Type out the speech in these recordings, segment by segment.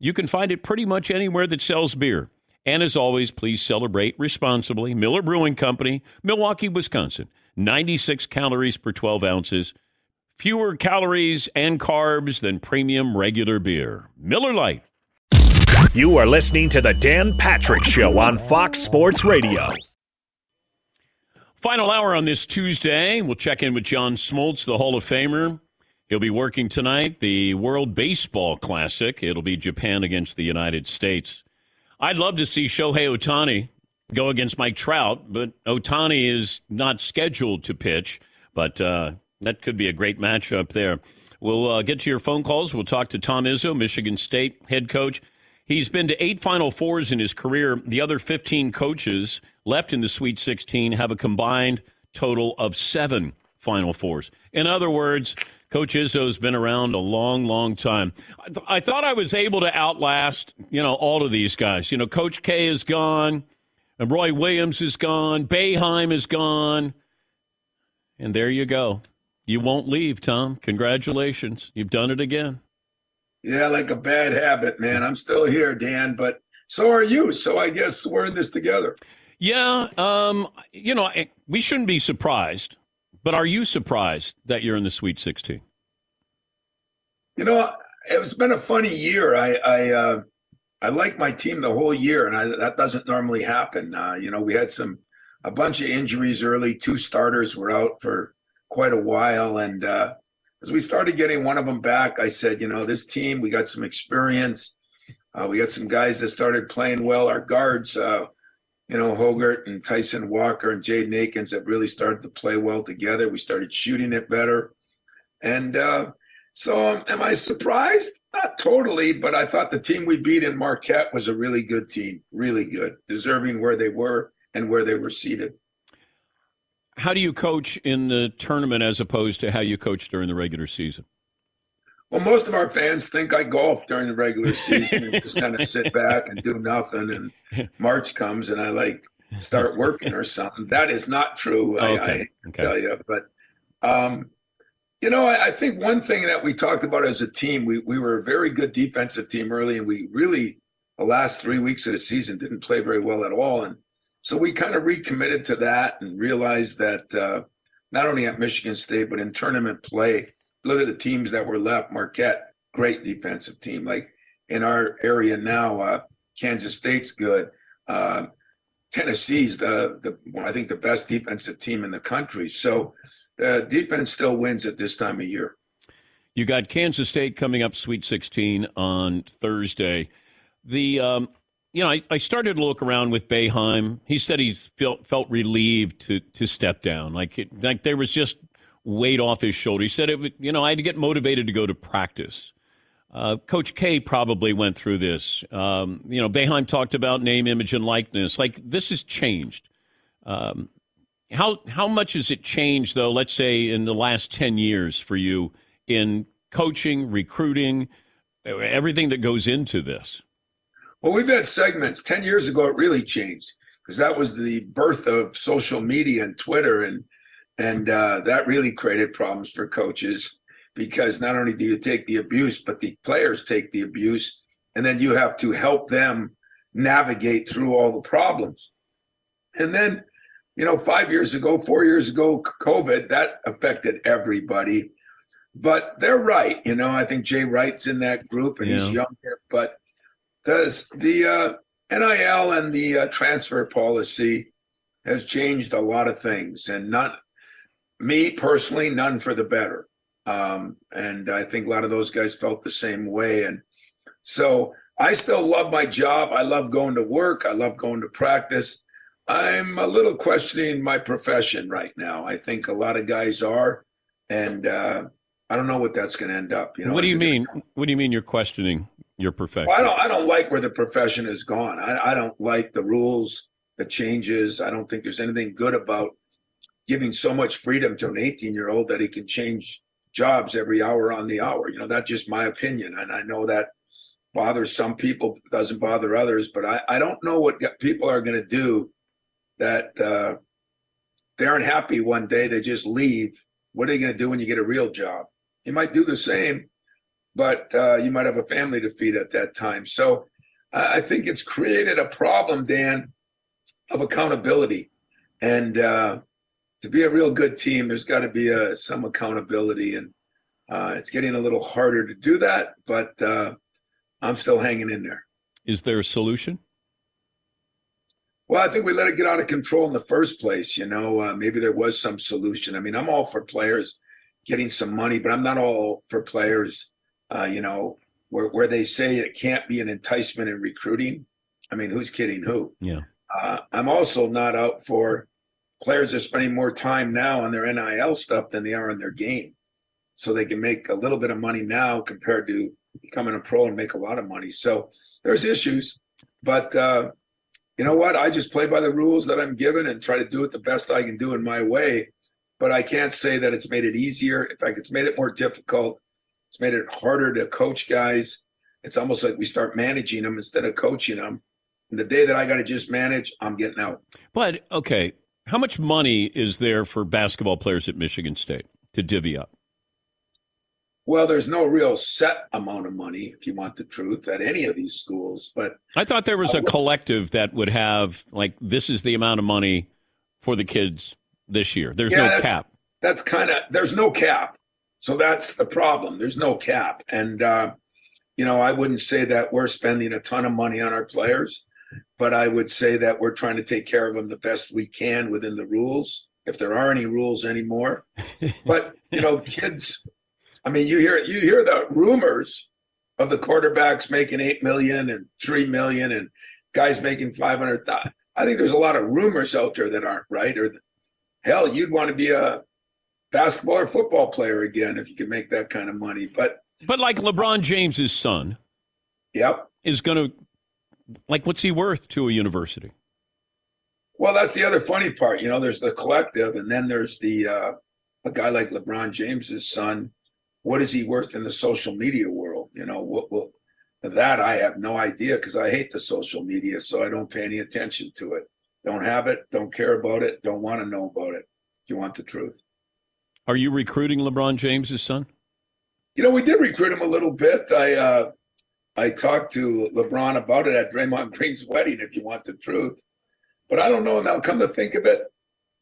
you can find it pretty much anywhere that sells beer. And as always, please celebrate responsibly. Miller Brewing Company, Milwaukee, Wisconsin. 96 calories per 12 ounces. Fewer calories and carbs than premium regular beer. Miller Lite. You are listening to the Dan Patrick Show on Fox Sports Radio. Final hour on this Tuesday. We'll check in with John Smoltz, the Hall of Famer. He'll be working tonight, the World Baseball Classic. It'll be Japan against the United States. I'd love to see Shohei Ohtani go against Mike Trout, but Ohtani is not scheduled to pitch. But uh, that could be a great matchup there. We'll uh, get to your phone calls. We'll talk to Tom Izzo, Michigan State head coach. He's been to eight Final Fours in his career. The other 15 coaches left in the Sweet 16 have a combined total of seven Final Fours. In other words, Coach Izzo's been around a long, long time. I, th- I, thought I was able to outlast, you know, all of these guys. You know, Coach K is gone, and Roy Williams is gone, Boeheim is gone, and there you go. You won't leave, Tom. Congratulations. You've done it again. Yeah, like a bad habit, man. I'm still here, Dan, but so are you. So I guess we're in this together. Yeah, um, you know, we shouldn't be surprised but are you surprised that you're in the Sweet 16? You know, it's been a funny year. I I uh, I like my team the whole year, and I, that doesn't normally happen. Uh, you know, we had some a bunch of injuries early. Two starters were out for quite a while, and uh, as we started getting one of them back, I said, you know, this team we got some experience. Uh, we got some guys that started playing well. Our guards, uh, you know, Hoggard and Tyson Walker and Jaden Akins have really started to play well together. We started shooting it better. And uh, so, um, am I surprised? Not totally, but I thought the team we beat in Marquette was a really good team, really good, deserving where they were and where they were seated. How do you coach in the tournament as opposed to how you coach during the regular season? Well, most of our fans think I golf during the regular season and just kind of sit back and do nothing. And March comes and I like start working or something. That is not true. I, okay. I okay. tell you, but um, you know, I, I, think one thing that we talked about as a team, we we were a very good defensive team early, and we really the last three weeks of the season didn't play very well at all, and so we kind of recommitted to that and realized that uh, not only at Michigan State but in tournament play look at the teams that were left. Marquette, great defensive team. Like in our area now, uh, Kansas State's good. Uh, Tennessee's the, the I think the best defensive team in the country. So uh, defense still wins at this time of year. You got Kansas State coming up Sweet 16 on Thursday. The um, you know I, I, started to look around with Boeheim. He said he felt felt relieved to to step down. Like it, like there was just weight off his shoulder. He said, it, you know, I had to get motivated to go to practice. Uh, Coach K probably went through this. Um, you know, Boeheim talked about name, image, and likeness. Like this has changed. Um, how how much has it changed, though? Let's say in the last ten years for you in coaching, recruiting, everything that goes into this. Well, we've had segments. Ten years ago, it really changed because that was the birth of social media and Twitter and and uh, that really created problems for coaches because not only do you take the abuse, but the players take the abuse. And then you have to help them navigate through all the problems. And then, you know, five years ago, four years ago, COVID, that affected everybody. But they're right. You know, I think Jay Wright's in that group and yeah. he's younger. But does the uh, NIL and the uh, transfer policy has changed a lot of things, and not me personally, none for the better. Um, and I think a lot of those guys felt the same way. And so I still love my job. I love going to work. I love going to practice. I'm a little questioning my profession right now. I think a lot of guys are, and uh, I don't know what that's going to end up. You know, what do you mean? Gonna... What do you mean you're questioning your profession? Well, I don't. I don't like where the profession has gone. I, I don't like the rules, the changes. I don't think there's anything good about giving so much freedom to an 18 year old that he can change jobs every hour on the hour. You know, that's just my opinion, and I know that bothers some people, doesn't bother others. But I, I don't know what people are going to do that uh, they aren't happy one day. They just leave. What are you going to do when you get a real job? You might do the same, but uh, you might have a family to feed at that time. So I think it's created a problem, Dan, of accountability. And uh, to be a real good team, there's got to be a, uh, some accountability. And uh, it's getting a little harder to do that, but uh, I'm still hanging in there. Is there a solution? Well, I think we let it get out of control in the first place. You know, uh, maybe there was some solution. I mean, I'm all for players getting some money, but I'm not all for players, uh, you know, where, where they say it can't be an enticement in recruiting. I mean, who's kidding who? Yeah. Uh, I'm also not out for players are spending more time now on their NIL stuff than they are on their game. So they can make a little bit of money now compared to becoming a pro and make a lot of money. So there's issues, but uh, you know what? I just play by the rules that I'm given and try to do it the best I can do in my way. But I can't say that it's made it easier. In fact, it's made it more difficult. It's made it harder to coach guys. It's almost like we start managing them instead of coaching them. And the day that I got to just manage, I'm getting out. But okay, how much money is there for basketball players at Michigan State to divvy up? Well, there's no real set amount of money, if you want the truth, at any of these schools. But I thought there was a collective that would have like this is the amount of money for the kids this year. There's yeah, no that's, cap. That's kind of there's no cap, so that's the problem. There's no cap, and uh, you know I wouldn't say that we're spending a ton of money on our players, but I would say that we're trying to take care of them the best we can within the rules, if there are any rules anymore. but you know, kids I mean, you hear you hear the rumors of the quarterbacks making eight million and three million, and guys making five hundred thousand. I think there's a lot of rumors out there that aren't right. Or hell, you'd want to be a basketball or football player again if you could make that kind of money. But but like LeBron James's son, yep, is going to like what's he worth to a university? Well, that's the other funny part. You know, there's the collective, and then there's the uh, a guy like LeBron James's son what is he worth in the social media world? You know, what will that I have no idea because I hate the social media, so I don't pay any attention to it. Don't have it, don't care about it, don't want to know about it. If you want the truth. Are you recruiting LeBron James's son? You know, we did recruit him a little bit. I uh I talked to LeBron about it at Draymond Green's wedding, if you want the truth. But I don't know. Now, come to think of it,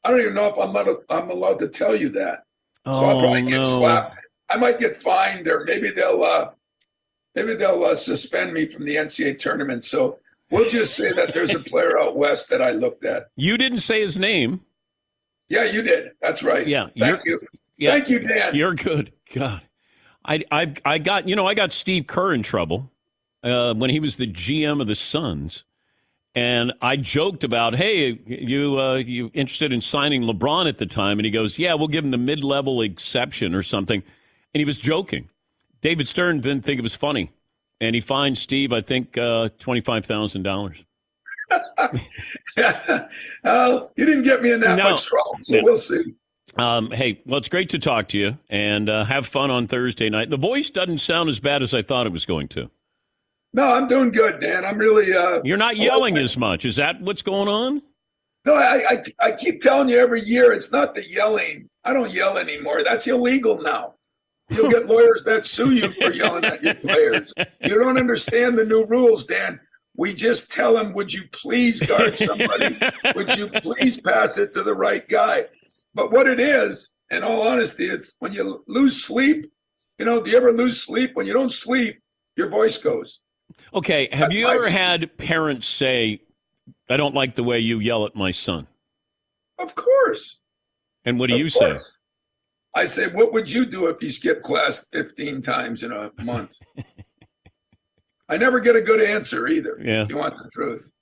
I don't even know if I'm not, I'm allowed to tell you that. Oh, so I'll probably no. get slapped. I might get fined, or maybe they'll uh, maybe they'll uh, suspend me from the NCAA tournament. So we'll just say that there's a player out west that I looked at. You didn't say his name. Yeah, you did. That's right. Yeah, thank you. Yeah, thank you, Dan. You're good. God, I I I got you know I got Steve Kerr in trouble uh, when he was the GM of the Suns. And I joked about, hey, you uh, you interested in signing LeBron at the time? And he goes, yeah, we'll give him the mid level exception or something and he was joking. David Stern didn't think it was funny, and he fined Steve, I think, uh, twenty five thousand dollars. oh, you didn't get me in that no. much trouble, so no. we'll see. Um, hey, well, it's great to talk to you, and uh, have fun on Thursday night. The voice doesn't sound as bad as I thought it was going to. No, I'm doing good, Dan. I'm really. Uh, You're not yelling as much. Is that what's going on? No, I, I I keep telling you every year it's not the yelling. I don't yell anymore. That's illegal now. You'll get lawyers that sue you for yelling at your players. You don't understand the new rules, Dan. We just tell them, would you please guard somebody? would you please pass it to the right guy? But what it is, in all honesty, is when you lose sleep, you know, do you ever lose sleep? When you don't sleep, your voice goes. Okay, have That's you ever had parents say, "I don't like the way you yell at my son"? Of course. And what do Of you say? I say, what would you do if you skipped class 15 times in a month? I never get a good answer either. Yeah. If you want the truth.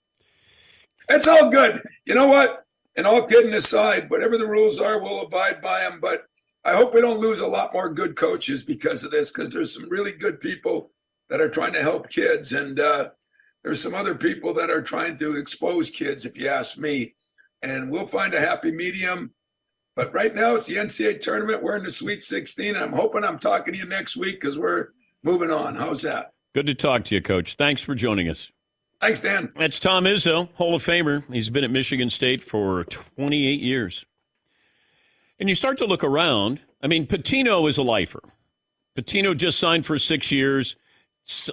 It's all good. You know what? And all kidding aside, whatever the rules are, we'll abide by them. But I hope we don't lose a lot more good coaches because of this, because there's some really good people that are trying to help kids. And uh, there's some other people that are trying to expose kids, if you ask me. And we'll find a happy medium. But right now, it's the NCAA tournament. We're in the Sweet 16. And I'm hoping I'm talking to you next week because we're moving on. How's that? Good to talk to you, Coach. Thanks for joining us. Thanks, Dan. That's Tom Izzo, Hall of Famer. He's been at Michigan State for 28 years. And you start to look around. I mean, Pitino is a lifer. Pitino just signed for six years,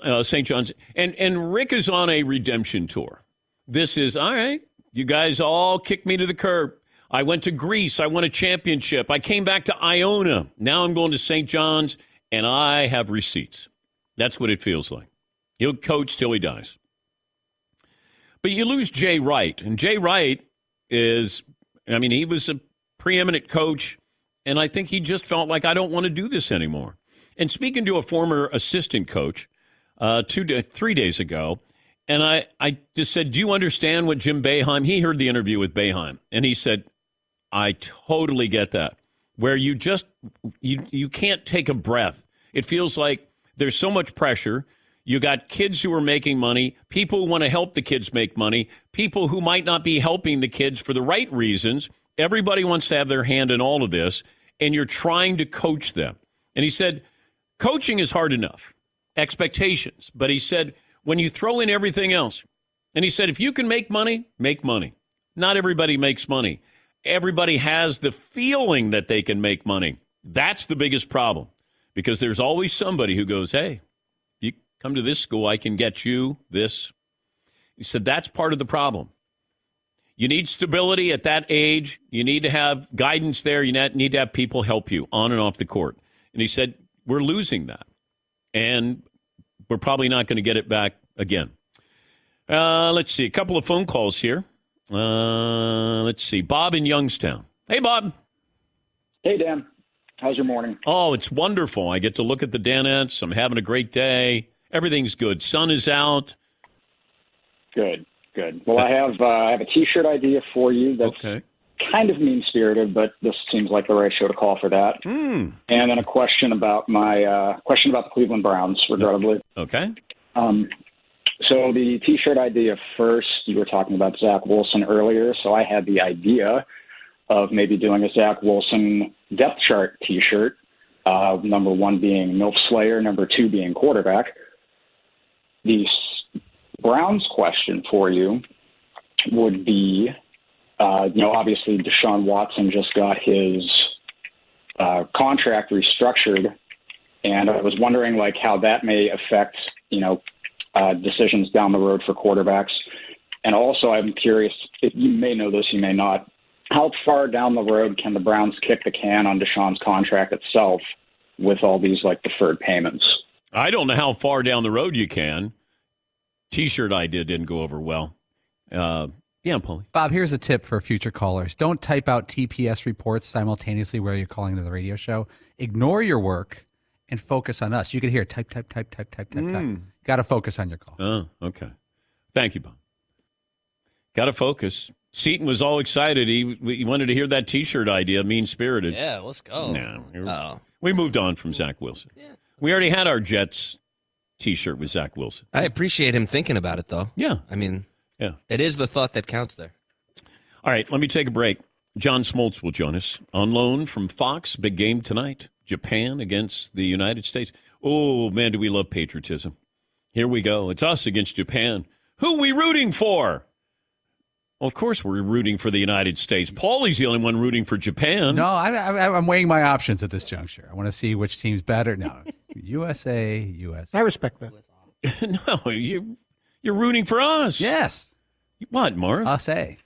uh, St. John's. And, and Rick is on a redemption tour. This is, all right, you guys all kicked me to the curb. I went to Greece. I won a championship. I came back to Iona. Now I'm going to St. John's, and I have receipts. That's what it feels like. He'll coach till he dies. But you lose Jay Wright, and Jay Wright is, I mean, he was a preeminent coach, and I think he just felt like I don't want to do this anymore. And speaking to a former assistant coach uh, two, da- three days ago, and I, I just said, Do you understand what Jim Boeheim? He heard the interview with Boeheim, and he said, I totally get that. Where you just you you can't take a breath. It feels like there's so much pressure. You got kids who are making money, people who want to help the kids make money, people who might not be helping the kids for the right reasons. Everybody wants to have their hand in all of this, and you're trying to coach them. And he said, coaching is hard enough, expectations. But he said, when you throw in everything else, and he said, if you can make money, make money. Not everybody makes money. Everybody has the feeling that they can make money. That's the biggest problem because there's always somebody who goes, hey, you come to this school, I can get you this. He said, that's part of the problem. You need stability at that age. You need to have guidance there. You need to have people help you on and off the court. And he said, we're losing that. And we're probably not going to get it back again. Uh, let's see, a couple of phone calls here. Uh, let's see, Bob in Youngstown. Hey, Bob. Hey, Dan. How's your morning? Oh, it's wonderful. I get to look at the Danettes. I'm having a great day. Everything's good. Sun is out. Good, good. Well, I have uh, I have a T-shirt idea for you that's Okay. Kind of mean spirited, but this seems like the right show to call for that. Hmm. And then a question about my uh, question about the Cleveland Browns, regrettably. Okay. Um, so the T-shirt idea first, you were talking about Zach Wilson earlier, so I had the idea of maybe doing a Zach Wilson depth chart T-shirt. Uh, number one being MILF Slayer, number two being quarterback. The Browns question for you would be, uh, you know, obviously Deshaun Watson just got his uh, contract restructured, and I was wondering like how that may affect, you know, uh, decisions down the road for quarterbacks. And also, I'm curious if you may know this, you may not. How far down the road can the Browns kick the can on Deshaun's contract itself with all these like deferred payments? I don't know how far down the road you can. T-shirt idea didn't go over well. Uh, yeah, Paulie. Bob, here's a tip for future callers. Don't type out TPS reports simultaneously while you're calling to the radio show. Ignore your work and focus on us. You can hear type, type, type, type, type, type, type. Mm. Got to focus on your call. Oh, okay. Thank you, Bob. Got to focus. Seton was all excited. He, he wanted to hear that T-shirt idea, mean spirited. Yeah, let's go. No, we- Oh. we moved on from Zach Wilson. Yeah. We already had our Jets T-shirt with Zach Wilson. I appreciate him thinking about it, though. Yeah, I mean, yeah. it is the thought that counts there. All right, let me take a break. John Smoltz will join us on loan from Fox. Big game tonight. Japan against the United States. Oh, man, do we love patriotism. Here we go. It's us against Japan. Who we rooting for? Well, of course, we're rooting for the United States. Paulie's the only one rooting for Japan. No, I, I, I'm weighing my options at this juncture. I want to see which team's better. No, USA, USA. I respect that. no, you, you're rooting for us. Yes, What, Marv? us A.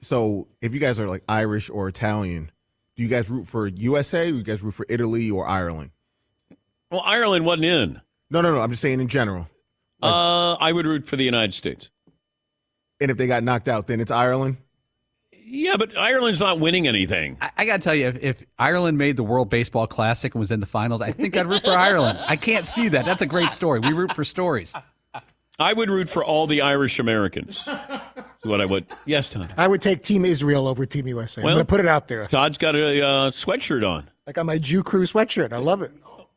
So if you guys are like Irish or Italian, do you guys root for USA? Or you guys root for Italy or Ireland? well, Ireland wasn't in. No, no, no. I'm just saying in general. Uh, I would root for the United States. And if they got knocked out, then it's Ireland. Yeah, but Ireland's not winning anything. I, I got to tell you, if, if Ireland made the World Baseball Classic and was in the finals, I think I'd root for Ireland. I can't see that. That's a great story. We root for stories. I would root for all the Irish Americans. Is what I would. Yes, Todd. I would take Team Israel over Team USA. Well- I'm going to put it out there. Todd's got a uh, sweatshirt on. I got my Jew crew sweatshirt. I love it.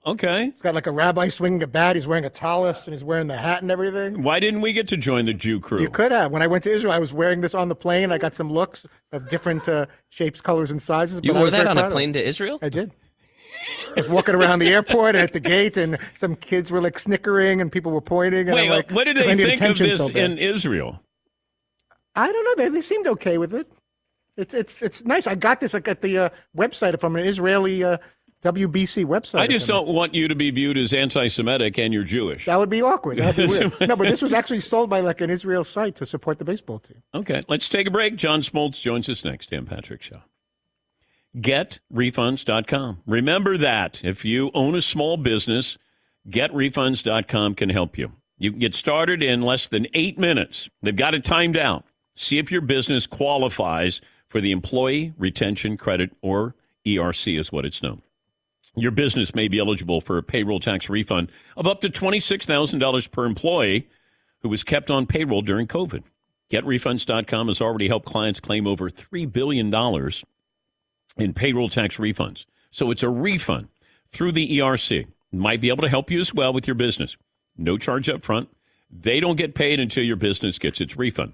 Okay. It's got like a rabbi swinging a bat. He's wearing a tallis and he's wearing the hat and everything. Why didn't we get to join the Jew crew? You could have. When I went to Israel, I was wearing this on the plane. I got some looks of different uh, shapes, colors, and sizes. You but wore was that on a plane to Israel? I did. I was walking around the airport and at the gate, and some kids were like snickering, and people were pointing. And Wait, I'm like, what did they think of this so in Israel? I don't know. They, they seemed okay with it. It's it's it's nice. I got this like at the uh, website from an Israeli uh, WBC website. I just don't want you to be viewed as anti-Semitic and you're Jewish. That would be awkward. That'd be weird. No, but this was actually sold by like an Israel site to support the baseball team. Okay, let's take a break. John Smoltz joins us next. Dan Patrick Show. GetRefunds.com. Remember that if you own a small business, GetRefunds.com can help you. You can get started in less than eight minutes. They've got it timed out. See if your business qualifies for the Employee Retention Credit, or ERC is what it's known. Your business may be eligible for a payroll tax refund of up to $26,000 per employee who was kept on payroll during COVID. GetRefunds.com has already helped clients claim over $3 billion in payroll tax refunds. So it's a refund through the ERC. Might be able to help you as well with your business. No charge up front. They don't get paid until your business gets its refund.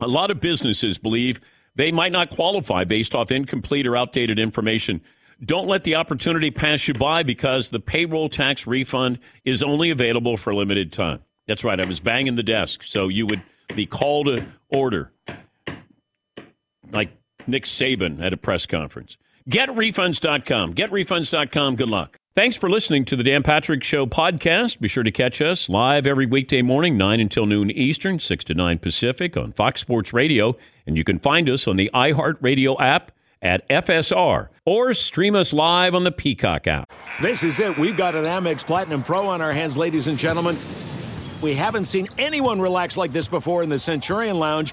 A lot of businesses believe they might not qualify based off incomplete or outdated information. Don't let the opportunity pass you by because the payroll tax refund is only available for a limited time. That's right. I was banging the desk. So you would be called to order like Nick Saban at a press conference. GetRefunds.com. GetRefunds.com. Good luck. Thanks for listening to the Dan Patrick Show podcast. Be sure to catch us live every weekday morning, 9 until noon Eastern, 6 to 9 Pacific on Fox Sports Radio. And you can find us on the iHeartRadio app at FSR or stream us live on the Peacock app. This is it. We've got an Amex Platinum Pro on our hands, ladies and gentlemen. We haven't seen anyone relax like this before in the Centurion Lounge.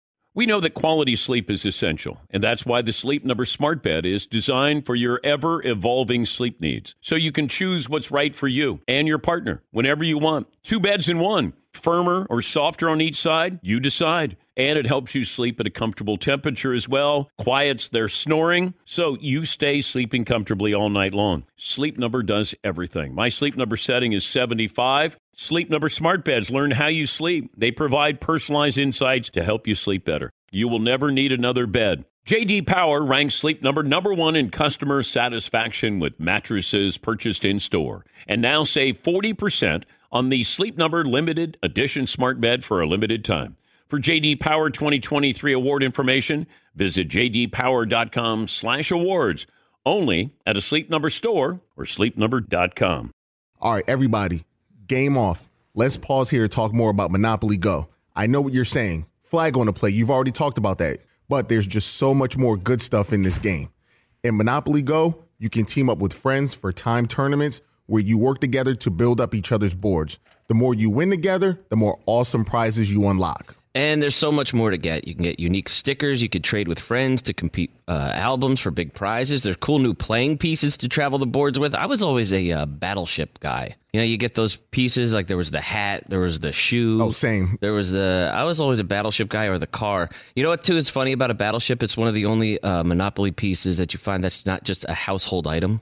We know that quality sleep is essential, and that's why the Sleep Number Smart Bed is designed for your ever evolving sleep needs. So you can choose what's right for you and your partner whenever you want. Two beds in one, firmer or softer on each side, you decide. And it helps you sleep at a comfortable temperature as well, quiets their snoring, so you stay sleeping comfortably all night long. Sleep Number does everything. My sleep number setting is 75. Sleep Number smart beds learn how you sleep. They provide personalized insights to help you sleep better. You will never need another bed. JD Power ranks Sleep Number number 1 in customer satisfaction with mattresses purchased in store. And now save 40% on the Sleep Number limited edition smart bed for a limited time. For JD Power 2023 award information, visit jdpower.com/awards. Only at a Sleep Number store or sleepnumber.com. All right, everybody, game off. Let's pause here to talk more about Monopoly Go. I know what you're saying. Flag on the play. You've already talked about that. But there's just so much more good stuff in this game. In Monopoly Go, you can team up with friends for time tournaments where you work together to build up each other's boards. The more you win together, the more awesome prizes you unlock. And there's so much more to get. You can get unique stickers. You could trade with friends to compete uh, albums for big prizes. There's cool new playing pieces to travel the boards with. I was always a uh, battleship guy. You know, you get those pieces like there was the hat, there was the shoe. Oh, same. There was the. I was always a battleship guy or the car. You know what? Too is funny about a battleship. It's one of the only uh, Monopoly pieces that you find that's not just a household item.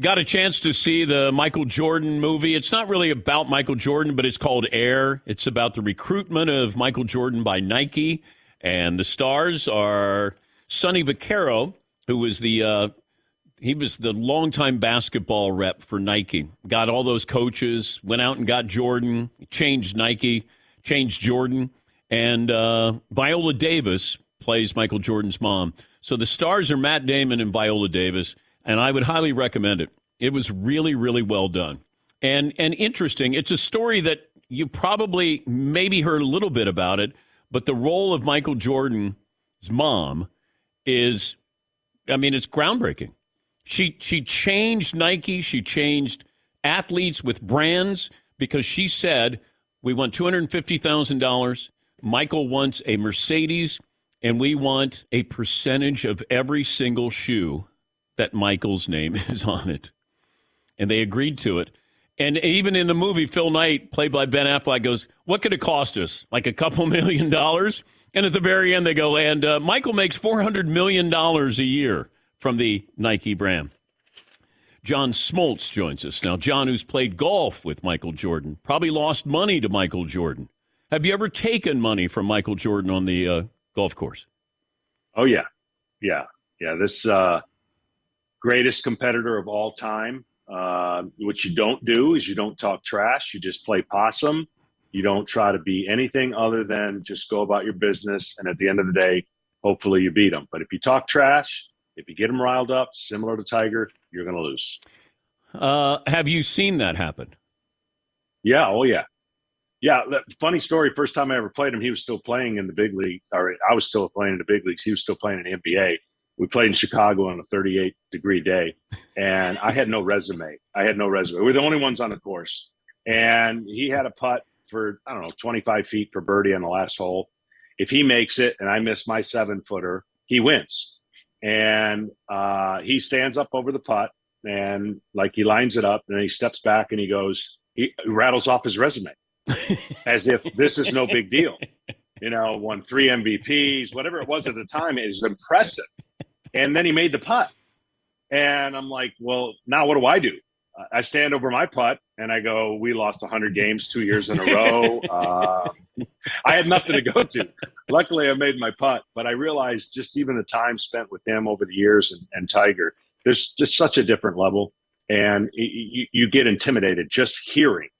Got a chance to see the Michael Jordan movie. It's not really about Michael Jordan, but it's called Air. It's about the recruitment of Michael Jordan by Nike. And the stars are Sonny Vaccaro, who was the uh, he was the longtime basketball rep for Nike. Got all those coaches, went out and got Jordan, changed Nike, changed Jordan, and uh, Viola Davis plays Michael Jordan's mom. So the stars are Matt Damon and Viola Davis and I would highly recommend it. It was really, really well done, and and interesting. It's a story that you probably maybe heard a little bit about it, but the role of Michael Jordan's mom is, I mean, it's groundbreaking. She she changed Nike. She changed athletes with brands because she said we want two hundred fifty thousand dollars. Michael wants a Mercedes, and we want a percentage of every single shoe that Michael's name is on it. And they agreed to it. And even in the movie, Phil Knight, played by Ben Affleck, goes, What could it cost us? Like a couple million dollars? And at the very end, they go, And uh, Michael makes $400 million a year from the Nike brand. John Smoltz joins us. Now, John, who's played golf with Michael Jordan, probably lost money to Michael Jordan. Have you ever taken money from Michael Jordan on the uh, golf course? Oh, yeah. Yeah. Yeah. This, uh, greatest competitor of all time. Uh, what you don't do is you don't talk trash. You just play possum. You don't try to be anything other than just go about your business. And at the end of the day, hopefully you beat them. But if you talk trash, if you get them riled up, similar to Tiger, you're going to lose. Uh, have you seen that happen? Yeah. Oh, yeah. Yeah. Funny story. First time I ever played him, he was still playing in the big league, or I was still playing in the big leagues. He was still playing in the NBA we played in Chicago on a 38 degree day, and I had no resume. I had no resume. We are the only ones on the course, and he had a putt for I don't know 25 feet for birdie on the last hole. If he makes it and I miss my seven footer, he wins. And uh, he stands up over the putt and like he lines it up, and he steps back and he goes, he rattles off his resume as if this is no big deal. You know, won three MVPs, whatever it was at the time is impressive. And then he made the putt. And I'm like, well, now what do I do? I stand over my putt and I go, we lost 100 games two years in a row. Uh, I had nothing to go to. Luckily, I made my putt, but I realized just even the time spent with him over the years and, and Tiger, there's just such a different level. And you, you get intimidated just hearing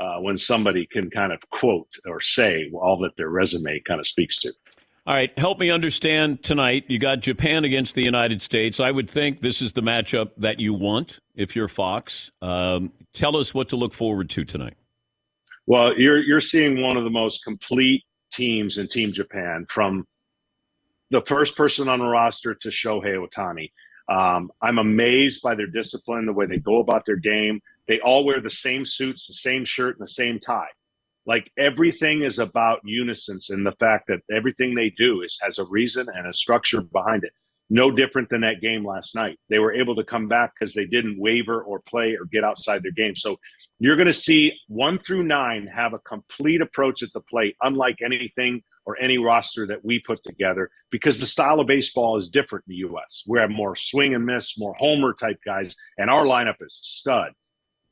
uh, when somebody can kind of quote or say all that their resume kind of speaks to. All right, help me understand tonight. You got Japan against the United States. I would think this is the matchup that you want if you're Fox. Um, tell us what to look forward to tonight. Well, you're you're seeing one of the most complete teams in Team Japan from the first person on the roster to Shohei Ohtani. Um, I'm amazed by their discipline, the way they go about their game. They all wear the same suits, the same shirt, and the same tie like everything is about unison and the fact that everything they do is has a reason and a structure behind it. No different than that game last night. They were able to come back because they didn't waver or play or get outside their game. So you're going to see one through nine have a complete approach at the plate unlike anything or any roster that we put together because the style of baseball is different in the us we have more swing and miss more homer type guys and our lineup is stud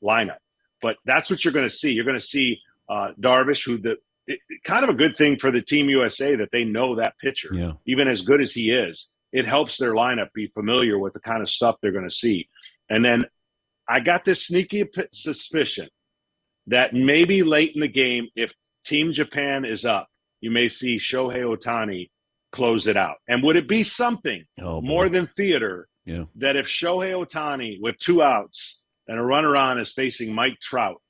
lineup. But that's what you're going to see. You're going to see uh, Darvish, who the it, kind of a good thing for the Team USA that they know that pitcher, yeah. even as good as he is. It helps their lineup be familiar with the kind of stuff they're going to see. And then I got this sneaky suspicion that maybe late in the game, if Team Japan is up, you may see Shohei Ohtani close it out. And would it be something oh, more than theater yeah. that if Shohei Ohtani with two outs and a runner on is facing Mike Trout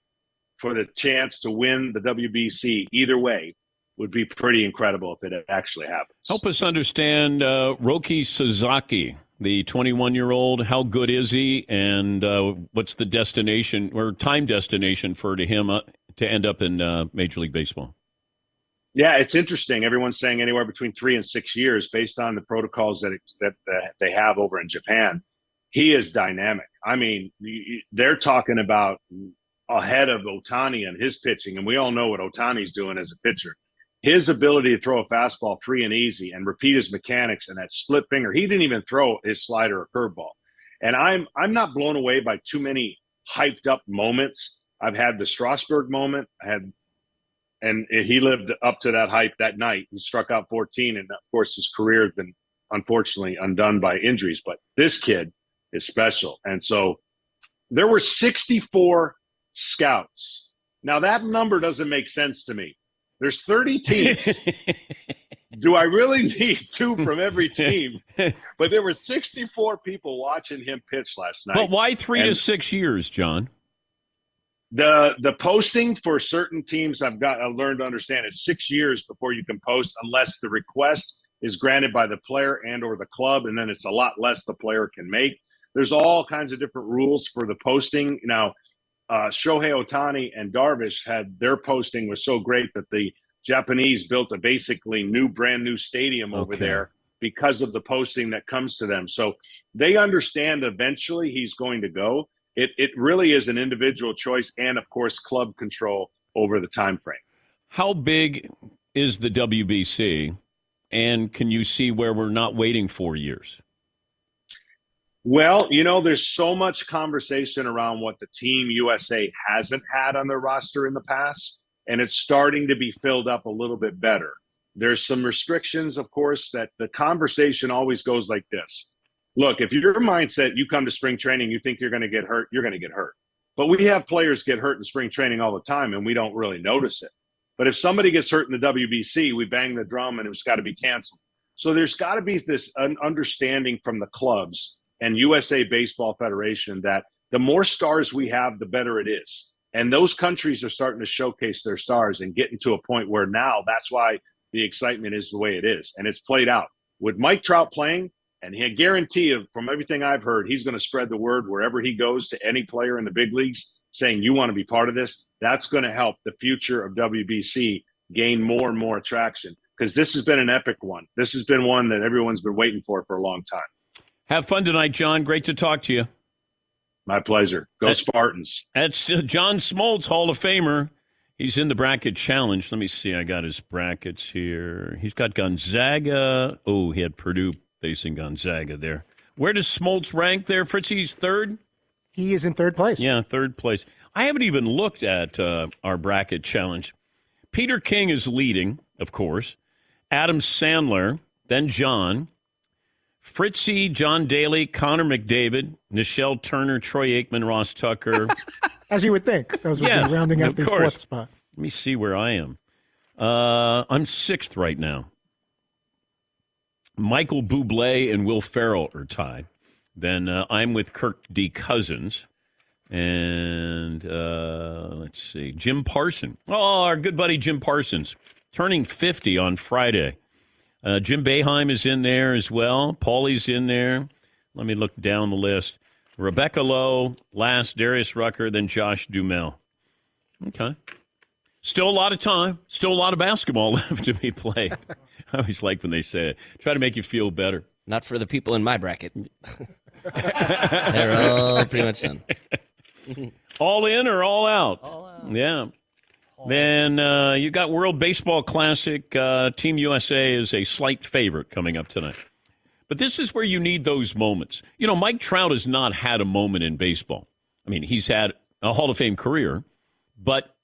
for the chance to win the WBC either way would be pretty incredible if it actually happens. Help us understand uh, Roki Sasaki, the 21 year old. How good is he, and uh, what's the destination or time destination for to him uh, to end up in uh, Major League Baseball. Yeah, it's interesting. Everyone's saying anywhere between three and six years, based on the protocols that it, that, that they have over in Japan. He is dynamic. I mean, they're talking about ahead of Ohtani and his pitching, and we all know what Ohtani's doing as a pitcher. His ability to throw a fastball free and easy and repeat his mechanics and that split finger. He didn't even throw his slider or curveball. And I'm I'm not blown away by too many hyped up moments. I've had the Strasburg moment. I had and he lived up to that hype that night and struck out 14 and of course his career has been unfortunately undone by injuries but this kid is special and so there were 64 scouts. Now that number doesn't make sense to me. There's 30 teams. Do i really need two from every team? But there were 64 people watching him pitch last night. But why three and, to six years john? The the posting for certain teams I've got I learned to understand is six years before you can post unless the request is granted by the player and or the club, and then it's a lot less the player can make. There's all kinds of different rules for the posting. Now, uh, Shohei Ohtani and Darvish had their posting was so great that the Japanese built a basically new, brand new stadium over okay. there because of the posting that comes to them. So they understand eventually he's going to go it, it really is an individual choice and of course club control over the time frame how big is the wbc and can you see where we're not waiting four years well you know there's so much conversation around what the team usa hasn't had on their roster in the past and it's starting to be filled up a little bit better there's some restrictions of course that the conversation always goes like this look, if your mindset, you come to spring training, you think you're going to get hurt, you're going to get hurt. But we have players get hurt in spring training all the time, and we don't really notice it. But if somebody gets hurt in the WBC, we bang the drum and it's got to be canceled. So there's got to be this understanding from the clubs and USA Baseball Federation that the more stars we have, the better it is. And those countries are starting to showcase their stars and getting to a point where now that's why the excitement is the way it is. And it's played out. With Mike Trout playing, and he had guarantee of from everything I've heard, he's going to spread the word wherever he goes to any player in the big leagues saying you want to be part of this. That's going to help the future of WBC gain more and more attraction because this has been an epic one. This has been one that everyone's been waiting for for a long time. Have fun tonight, John. Great to talk to you. My pleasure. Go that's, Spartans. That's uh, John Smoltz, Hall of Famer. He's in the bracket challenge. Let me see. I got his brackets here. He's got Gonzaga. Oh, he had Purdue facing Gonzaga there. Where does Smoltz rank there, Fritzy? He's third? He is in third place. Yeah, third place. I haven't even looked at uh, our bracket challenge. Peter King is leading, of course. Adam Sandler, then John. Fritzy, John Daly, Connor McDavid, Nichelle Turner, Troy Aikman, Ross Tucker. As you would think. Those would yeah, be rounding out the course. fourth spot. Let me see where I am. Uh, I'm sixth right now. Michael Bublé and Will Ferrell are tied. Then uh, I'm with Kirk D. Cousins. And uh, let's see, Jim Parson. Oh, our good buddy Jim Parsons, turning 50 on Friday. Uh, Jim Boeheim is in there as well. Paulie's in there. Let me look down the list. Rebecca Lowe, last Darius Rucker, then Josh Duhamel. Okay. Still a lot of time. Still a lot of basketball left to be played. I always like when they say it. Try to make you feel better. Not for the people in my bracket. They're all pretty much done. all in or all out? All out. Yeah. Then uh, you got World Baseball Classic. Uh, Team USA is a slight favorite coming up tonight. But this is where you need those moments. You know, Mike Trout has not had a moment in baseball. I mean, he's had a Hall of Fame career, but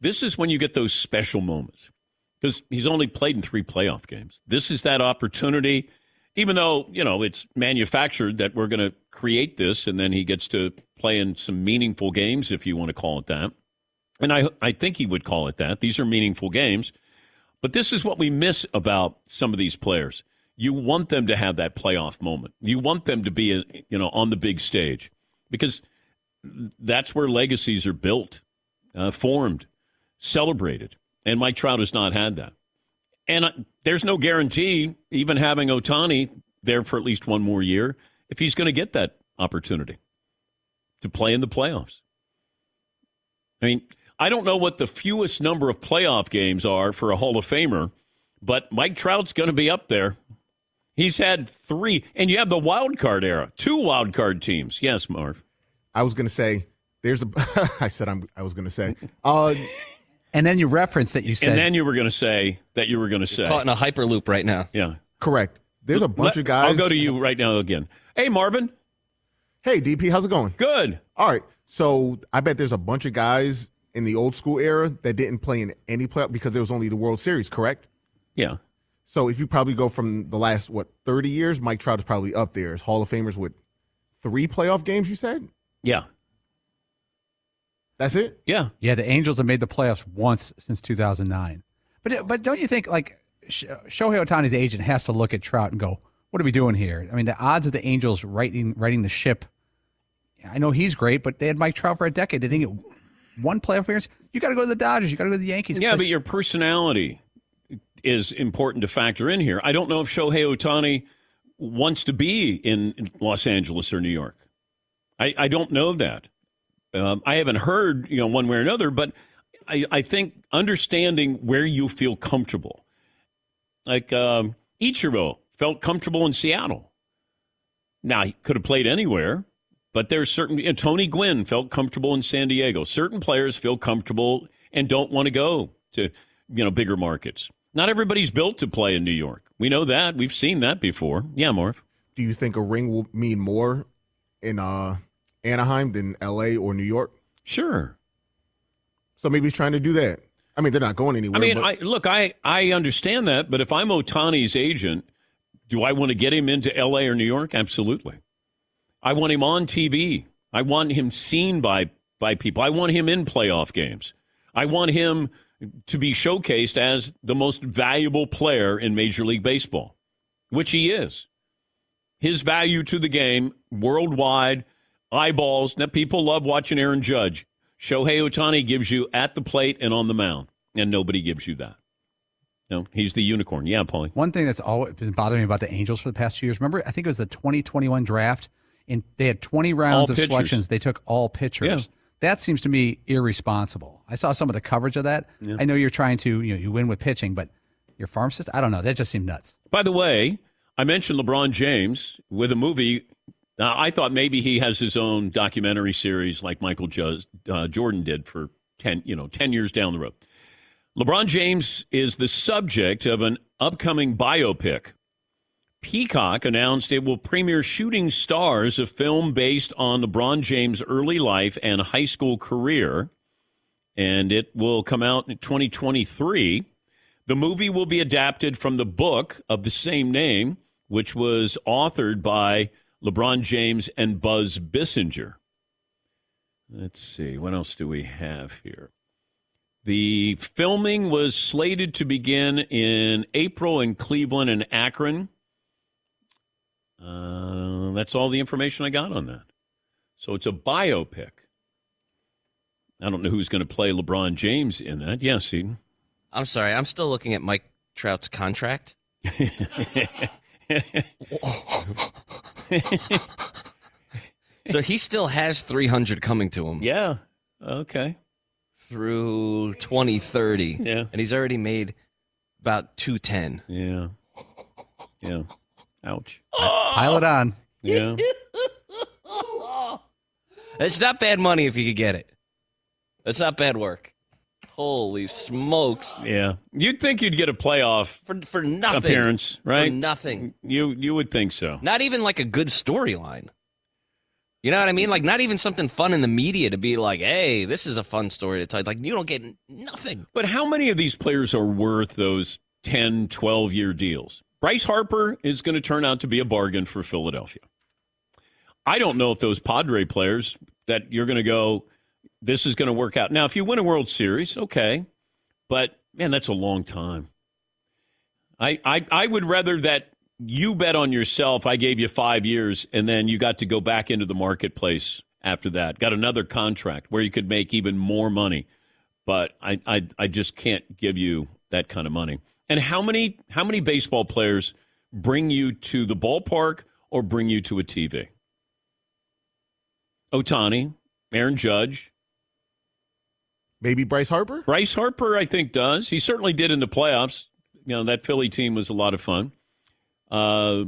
this is when you get those special moments because he's only played in three playoff games. This is that opportunity, even though, you know, it's manufactured that we're going to create this and then he gets to play in some meaningful games, if you want to call it that. And I, I think he would call it that. These are meaningful games. But this is what we miss about some of these players. You want them to have that playoff moment. You want them to be, you know, on the big stage because that's where legacies are built, uh, formed, celebrated. And Mike Trout has not had that. And uh, there's no guarantee, even having Ohtani there for at least one more year, if he's going to get that opportunity to play in the playoffs. I mean, I don't know what the fewest number of playoff games are for a Hall of Famer, but Mike Trout's going to be up there. He's had three, and you have the wild card era, two wild card teams. Yes, Marv. I was going to say, there's a. I said I'm, I was going to say. Uh, and then you referenced that you said. And then you were going to say that you were going to say. Caught in a hyperloop right now. Yeah. Correct. There's a bunch Let- of guys. I'll go to you right now again. Hey, Marvin. Hey, DP, how's it going? Good. All right. So I bet there's a bunch of guys in the old school era that didn't play in any playoff because there was only the World Series, correct? Yeah. So if you probably go from the last what 30 years, Mike Trout is probably up there as Hall of Famers with three playoff games. You said Yeah. that's it. Yeah. Yeah, the Angels have made the playoffs once since 2009. But but don't you think like Sh- Shohei Ohtani's agent has to look at Trout and go, "What are we doing here?" I mean, the odds of the Angels righting righting the ship. I know he's great, but they had Mike Trout for a decade. They didn't get one playoff appearance. You got to go to the Dodgers. You got to go to the Yankees. Yeah, but your personality is important to factor in here. I don't know if Shohei Ohtani wants to be in Los Angeles or New York. I, I don't know that. Um, I haven't heard, you know, one way or another, but I, I think understanding where you feel comfortable. Like um, Ichiro felt comfortable in Seattle. Now, he could have played anywhere, but there's certain, Tony Gwynn felt comfortable in San Diego. Certain players feel comfortable and don't want to go to, you know, bigger markets. Not everybody's built to play in New York. We know that. We've seen that before. Yeah, Marv. Do you think a ring will mean more in uh, Anaheim than L.A. or New York? Sure. So maybe he's trying to do that. I mean, they're not going anywhere. I mean, but I look, I I understand that, but if I'm Ohtani's agent, do I want to get him into L.A. or New York? Absolutely. I want him on TV. I want him seen by by people. I want him in playoff games. I want him to be showcased as the most valuable player in Major League Baseball, which he is. His value to the game worldwide, eyeballs. Now, people love watching Aaron Judge. Shohei Ohtani gives you at the plate and on the mound, and nobody gives you that. No, he's the unicorn. Yeah, Paulie. One thing that's always been bothering me about the Angels for the past few years. Remember, I think it was the 2021 draft, and they had 20 rounds All of pitchers. selections. They took all pitchers. Yeah. That seems to me irresponsible. I saw some of the coverage of that. Yeah. I know you're trying to, you know, you win with pitching, but your farm system, I don't know. That just seemed nuts. By the way, I mentioned LeBron James with a movie. Now, I thought maybe he has his own documentary series like Michael uh, Jordan did for 10, you know, 10 years down the road. LeBron James is the subject of an upcoming biopic. Peacock announced it will premiere Shooting Stars, a film based on LeBron James' early life and high school career, and it will come out in 2023. The movie will be adapted from the book of the same name, which was authored by LeBron James and Buzz Bissinger. Let's see, what else do we have here? The filming was slated to begin in April in Cleveland and Akron. Uh, that's all the information I got on that. So it's a biopic. I don't know who's going to play LeBron James in that. Yes, Eden. I'm sorry. I'm still looking at Mike Trout's contract. so he still has 300 coming to him. Yeah. Okay. Through 2030. Yeah. And he's already made about 210. Yeah. Yeah. Ouch. Pile it on. Yeah. It's not bad money if you could get it. It's not bad work. Holy smokes. Yeah. You'd think you'd get a playoff For, for nothing. appearance, right? For nothing. You you would think so. Not even like a good storyline. You know what I mean? Like not even something fun in the media to be like, "Hey, this is a fun story to tell." Like you don't get nothing. But how many of these players are worth those 10, 12 year deals? Bryce Harper is going to turn out to be a bargain for Philadelphia. I don't know if those Padre players that you're going to go, this is going to work out. Now, if you win a World Series, okay. But man, that's a long time. I, I, I would rather that you bet on yourself. I gave you five years, and then you got to go back into the marketplace after that. Got another contract where you could make even more money. But I, I, I just can't give you that kind of money. And how many how many baseball players bring you to the ballpark or bring you to a TV? Ohtani, Aaron Judge, Maybe Bryce Harper? Bryce Harper, I think, does. He certainly did in the playoffs. You know, that Philly team was a lot of fun. Uh,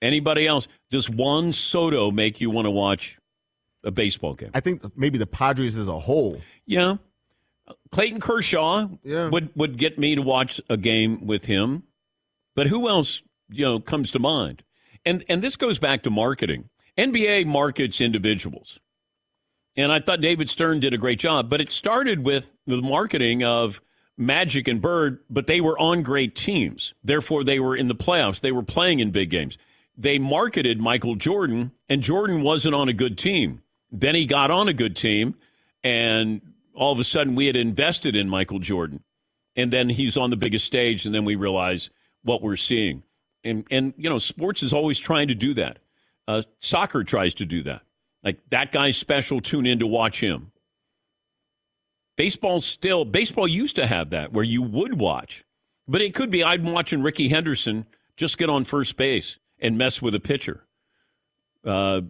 anybody else? Does Juan Soto make you want to watch a baseball game? I think maybe the Padres as a whole. Yeah. Clayton Kershaw Yeah. would, would get me to watch a game with him. But who else, you know, comes to mind? And and this goes back to marketing. NBA markets individuals. And I thought David Stern did a great job, but it started with the marketing of Magic and Bird, but they were on great teams. Therefore, they were in the playoffs. They were playing in big games. They marketed Michael Jordan, and Jordan wasn't on a good team. Then he got on a good team, and all of a sudden we had invested in Michael Jordan. And then he's on the biggest stage, and then we realize what we're seeing. And, and you know, sports is always trying to do that. Uh, soccer tries to do that. Like that guy's special, tune in to watch him. Baseball still, baseball used to have that where you would watch, but it could be I'm watching Rickey Henderson just get on first base and mess with a pitcher. Uh,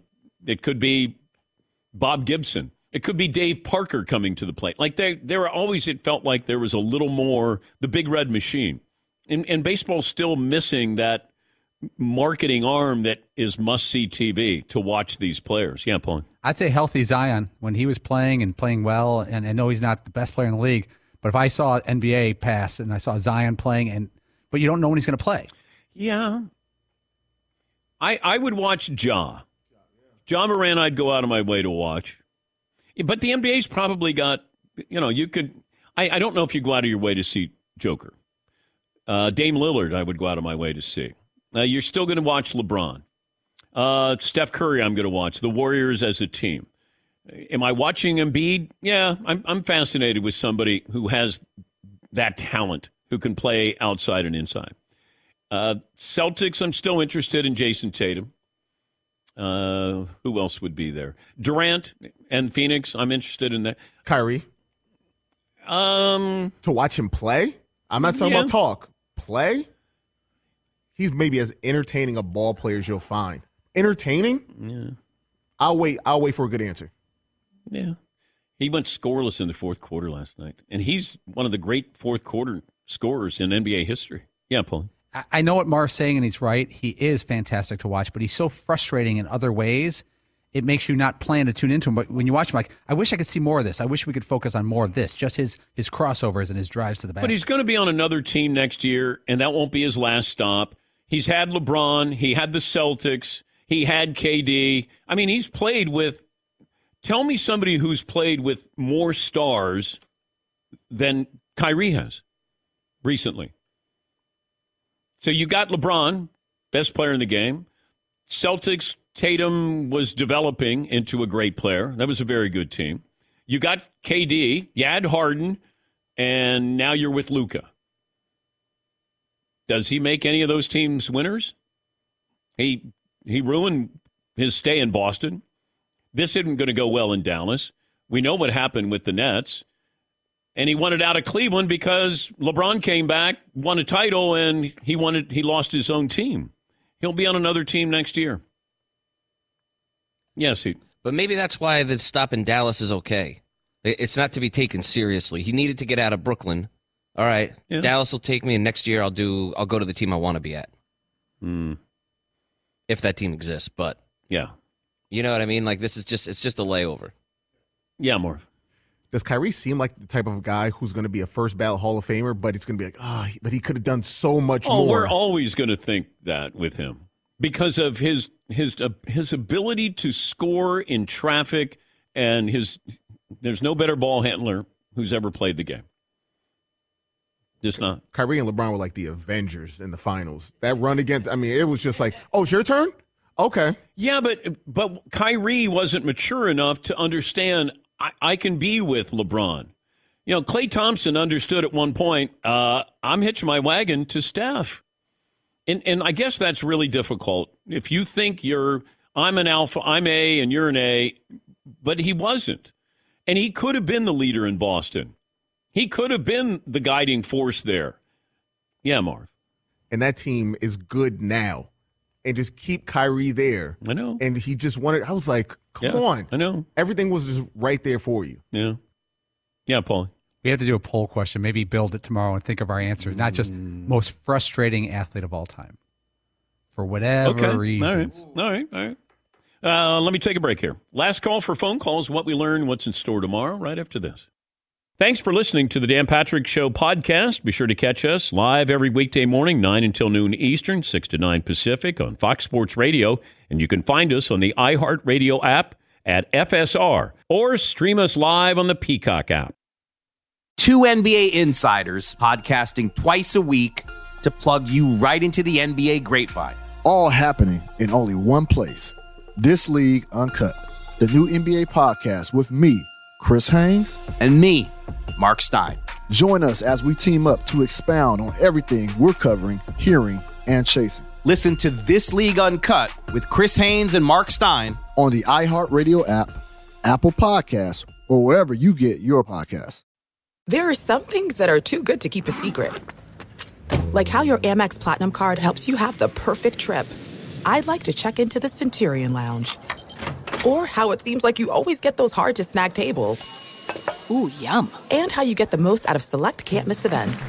it could be Bob Gibson. It could be Dave Parker coming to the plate. Like they, there were always, it felt like there was a little more the big red machine, and and baseball's still missing that marketing arm that is must see TV to watch these players. Yeah, Paul. I'd say healthy Zion when he was playing and playing well. And I know he's not the best player in the league, but if I saw NBA pass and I saw Zion playing, and but you don't know when he's going to play. Yeah. I I would watch Ja. John Moran, I'd go out of my way to watch. But the NBA's probably got, you know, you could. I, I don't know if you go out of your way to see Joker. Uh, Dame Lillard, I would go out of my way to see. Uh, you're still going to watch LeBron. Uh, Steph Curry, I'm going to watch. The Warriors as a team. Am I watching Embiid? Yeah, I'm, I'm fascinated with somebody who has that talent, who can play outside and inside. Uh, Celtics, I'm still interested in Jayson Tatum. Uh, who else would be there? Durant and Phoenix. I'm interested in that. Kyrie. Um, to watch him play. I'm not talking Yeah. about talk. Play. He's maybe as entertaining a ball player as you'll find. Entertaining. Yeah. I'll wait. I'll wait for a good answer. Yeah. He went scoreless in the fourth quarter last night, and he's one of the great fourth quarter scorers in NBA history. Yeah, Paul. I- know what Marv's saying, and he's right. He is fantastic to watch, but he's so frustrating in other ways. It makes you not plan to tune into him. But when you watch him, like, I wish I could see more of this. I wish we could focus on more of this. Just his his crossovers and his drives to the basket. But he's going to be on another team next year, and that won't be his last stop. He's had LeBron, he had the Celtics, he had KD. I mean, he's played with. Tell me somebody who's played with more stars than Kyrie has recently. So you got LeBron, best player in the game. Celtics, Tatum was developing into a great player. That was a very good team. You got KD, you had Harden, and now you're with Luka. Does he make any of those teams winners? He he ruined his stay in Boston. This isn't going to go well in Dallas. We know what happened with the Nets. And he wanted out of Cleveland because LeBron came back, won a title, and he wanted he lost his own team. He'll be on another team next year. Yes, he. But maybe that's why the stop in Dallas is okay. It's not to be taken seriously. He needed to get out of Brooklyn. All right, Yeah. Dallas will take me, and next year I'll do. I'll go to the team I want to be at, Hmm. if that team exists. But Yeah. you know what I mean. Like this is just it's just a layover. Yeah, more. Does Kyrie seem like the type of guy who's going to be a first ballot Hall of Famer, but it's going to be like, ah, but he could have done so much Oh, more. we're always going to think that with him because of his his uh, his ability to score in traffic and his. There's no better ball handler who's ever played the game. Just not. Kyrie and LeBron were like the Avengers in the finals. That run against, I mean, it was just like, oh, it's your turn? Okay. Yeah, but but Kyrie wasn't mature enough to understand I, I can be with LeBron. You know, Klay Thompson understood at one point, uh, I'm hitching my wagon to Steph. And and I guess that's really difficult. If you think you're I'm an alpha, I'm A and you're an A, but he wasn't. And he could have been the leader in Boston. He could have been the guiding force there. Yeah, Marv. And that team is good now. And just keep Kyrie there. I know. And he just wanted, I was like, come Yeah, on. I know. Everything was just right there for you. Yeah. Yeah, Paul. We have to do a poll question. Maybe build it tomorrow and think of our answers. Not just most frustrating athlete of all time. For whatever okay. reasons. All right. All right. All right. Uh, let me take a break here. Last call for phone calls. What we learn, what's in store tomorrow, right after this. Thanks for listening to the Dan Patrick Show podcast. Be sure to catch us live every weekday morning, 9 until noon Eastern, 6 to 9 Pacific on Fox Sports Radio. And you can find us on the iHeartRadio app at FSR or stream us live on the Peacock app. Two NBA insiders podcasting twice a week to plug you right into the NBA grapevine. All happening in only one place. This League Uncut, the new NBA podcast with me, Chris Haynes, and me, Marc Stein. Join us as we team up to expound on everything we're covering, hearing, and chasing. Listen to This League Uncut with Chris Haynes and Marc Stein on the iHeartRadio app, Apple Podcasts, or wherever you get your podcasts. There are some things that are too good to keep a secret. Like how your Amex Platinum card helps you have the perfect trip. I'd like to check into the Centurion Lounge. Or how it seems like you always get those hard to snag tables. Ooh, yum. And how you get the most out of select can't miss events.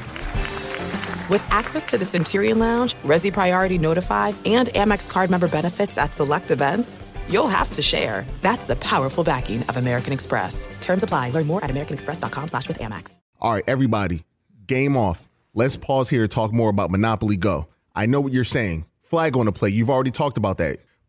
With access to the Centurion Lounge, Resy Priority Notified, and Amex card member benefits at select events, you'll have to share. That's the powerful backing of American Express. Terms apply. Learn more at americanexpress.com slash with Amex. All right, everybody, game off. Let's pause here to talk more about Monopoly Go. I know what you're saying. Flag on the play. You've already talked about that.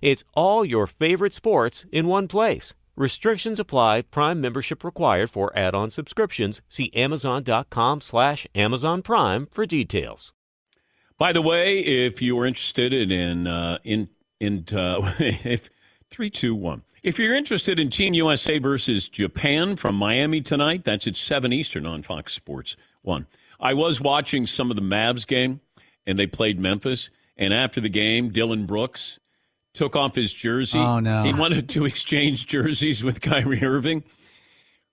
It's all your favorite sports in one place. Restrictions apply. Prime membership required for add-on subscriptions. See Amazon.com slash Amazon Prime for details. By the way, if you are interested in in uh, in, in uh, if three two one, if you're interested in Team USA versus Japan from Miami tonight, that's at seven Eastern on Fox Sports One. I was watching some of the Mavs game, and they played Memphis. And after the game, Dillon Brooks took off his jersey. Oh, no. He wanted to exchange jerseys with Kyrie Irving.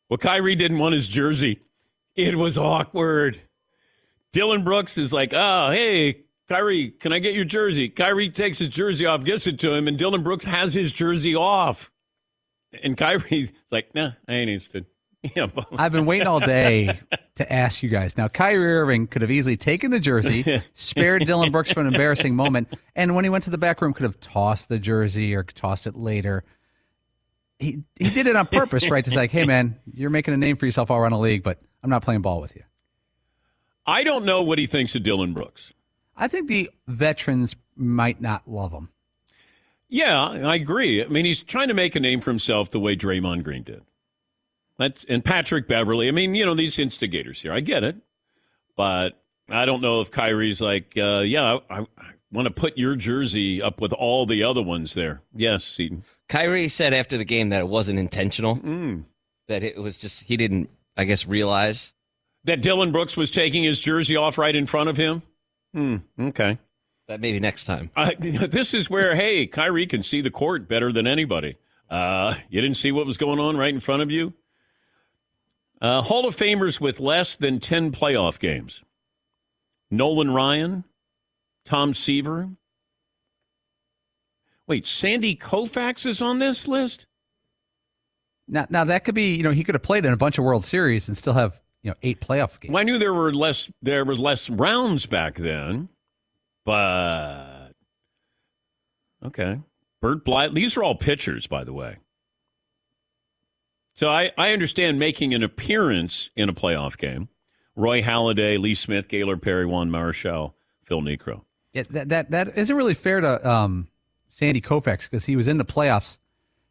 Well, Kyrie didn't want his jersey. It was awkward. Dillon Brooks is like, oh, hey, Kyrie, can I get your jersey? Kyrie takes his jersey off, gives it to him, and Dillon Brooks has his jersey off. And Kyrie's like, nah, I ain't interested. Yeah, I've been waiting all day to ask you guys. Now, Kyrie Irving could have easily taken the jersey, spared Dillon Brooks from an embarrassing moment, and when he went to the back room, could have tossed the jersey or tossed it later. He he did it on purpose, right? To like, hey man, you're making a name for yourself all around the league, but I'm not playing ball with you. I don't know what he thinks of Dillon Brooks. I think the veterans might not love him. Yeah, I agree. I mean, he's trying to make a name for himself the way Draymond Green did. That's and Patrick Beverley. I mean, you know, these instigators here. I get it, but I don't know if Kyrie's like, uh, yeah, I, I want to put your jersey up with all the other ones there. Yes, Seton. Kyrie said after the game that it wasn't intentional, Mm. that it was just he didn't, I guess, realize. That Dillon Brooks was taking his jersey off right in front of him? Hmm, okay. That maybe next time. Uh, this is where, hey, Kyrie can see the court better than anybody. Uh, you didn't see what was going on right in front of you? Uh, Hall of Famers with less than 10 playoff games Nolan Ryan, Tom Seaver. Wait, Sandy Koufax is on this list? Now, now that could be, you know, he could have played in a bunch of World Series and still have, you know, eight playoff games. Well, I knew there were less there was less rounds back then, but okay. Bert Blythe. These are all pitchers, by the way. So I, I understand making an appearance in a playoff game. Roy Halladay, Lee Smith, Gaylord Perry, Juan Marichal, Phil Niekro. Yeah, that that that isn't really fair to um, Sandy Koufax because he was in the playoffs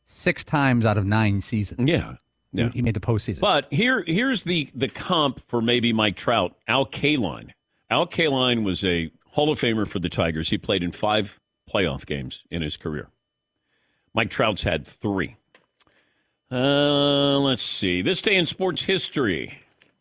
six times out of nine seasons. Yeah, yeah. He, he made the postseason. But here here's the the comp for maybe Mike Trout. Al Kaline. Al Kaline was a Hall of Famer for the Tigers. He played in five playoff games in his career. Mike Trout's had three. Uh, let's see. This day in sports history.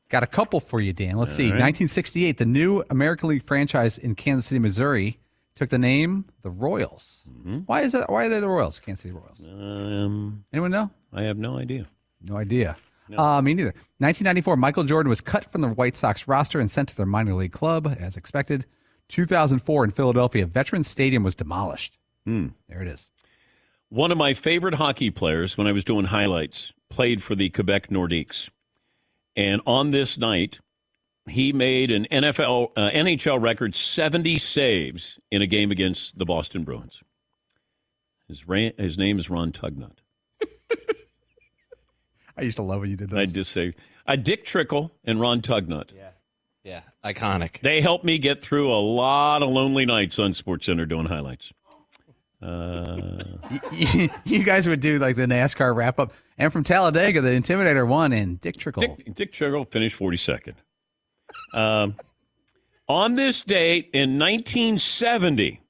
Got a couple for you, Dan. Let's All see. right. 1968, the new American League franchise in Kansas City, Missouri, took the name the Royals. Why is that? Why are they the Royals? Kansas City Royals. Um, Anyone know? I have no idea. No idea. Uh, me neither. 1994, Michael Jordan was cut from the White Sox roster and sent to their minor league club, as expected. 2004, in Philadelphia, Veterans Stadium was demolished. Hmm. There it is. One of my favorite hockey players when I was doing highlights played for the Quebec Nordiques. And on this night, he made an NFL uh, NHL record 70 saves in a game against the Boston Bruins. His, ra- his name is Ron Tugnutt. I used to love when you did that. I just say uh, Dick Trickle and Ron Tugnutt. Yeah. Yeah. Iconic. They helped me get through a lot of lonely nights on SportsCenter doing highlights. Uh, you, you guys would do like the NASCAR wrap up. And from Talladega, the Intimidator won, and Dick Trickle. Dick, Dick Trickle finished 42nd. Um, on this date in 1970,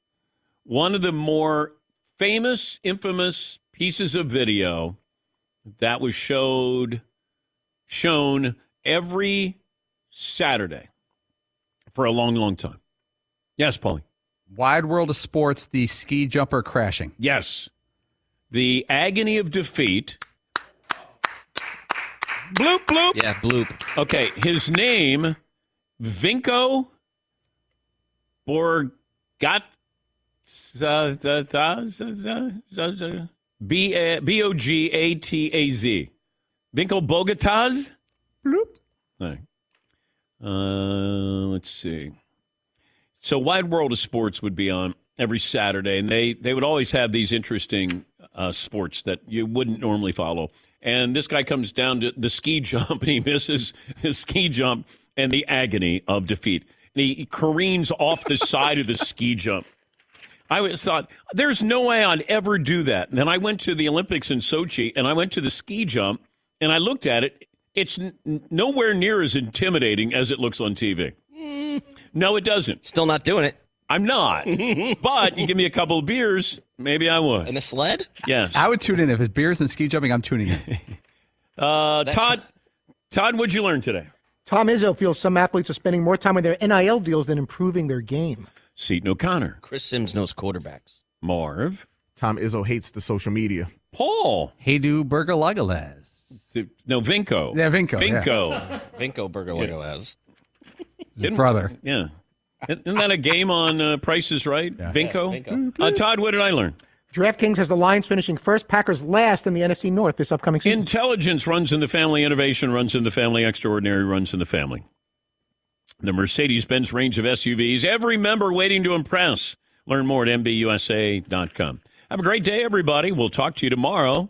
one of the more famous, infamous pieces of video that was showed shown every Saturday for a long, long time. Yes, Paulie. Wide World of Sports, the ski jumper crashing. Yes. The agony of defeat. Bloop, bloop. Yeah, bloop. Okay, his name, Vinko Borgat. B B O G A T A Z. Vinko Bogataz? Bloop. All right. Uh, let's see. So Wide World of Sports would be on every Saturday, and they they would always have these interesting uh, sports that you wouldn't normally follow. And this guy comes down to the ski jump, and he misses the ski jump and the agony of defeat. And he careens off the side of the ski jump. I was thought there's no way I'd ever do that. And then I went to the Olympics in Sochi, and I went to the ski jump, and I looked at it. It's n- nowhere near as intimidating as it looks on TV. No, it doesn't. Still not doing it. I'm not. but you give me a couple of beers, maybe I would. In a sled? Yes. I would tune in. If it's beers and ski jumping, I'm tuning in. Uh, Todd, Todd, what'd you learn today? Tom Izzo feels some athletes are spending more time on their NIL deals than improving their game. Seton O'Connor. Chris Sims knows quarterbacks. Marv. Tom Izzo hates the social media. Paul. Heidu Burgalagalas. No, Vinko. Yeah, Vinko, yeah. Vinko. Vinko Burgerlegolaz. His brother. Yeah. Isn't that a game on uh, Prices Right? Vinko? Yeah, Vinko. Uh, Todd, what did I learn? DraftKings has the Lions finishing first, Packers last in the NFC North this upcoming season. Intelligence runs in the family, innovation runs in the family, extraordinary runs in the family. The Mercedes Benz range of SUVs, every member waiting to impress. Learn more at MBUSA.com. Have a great day, everybody. We'll talk to you tomorrow.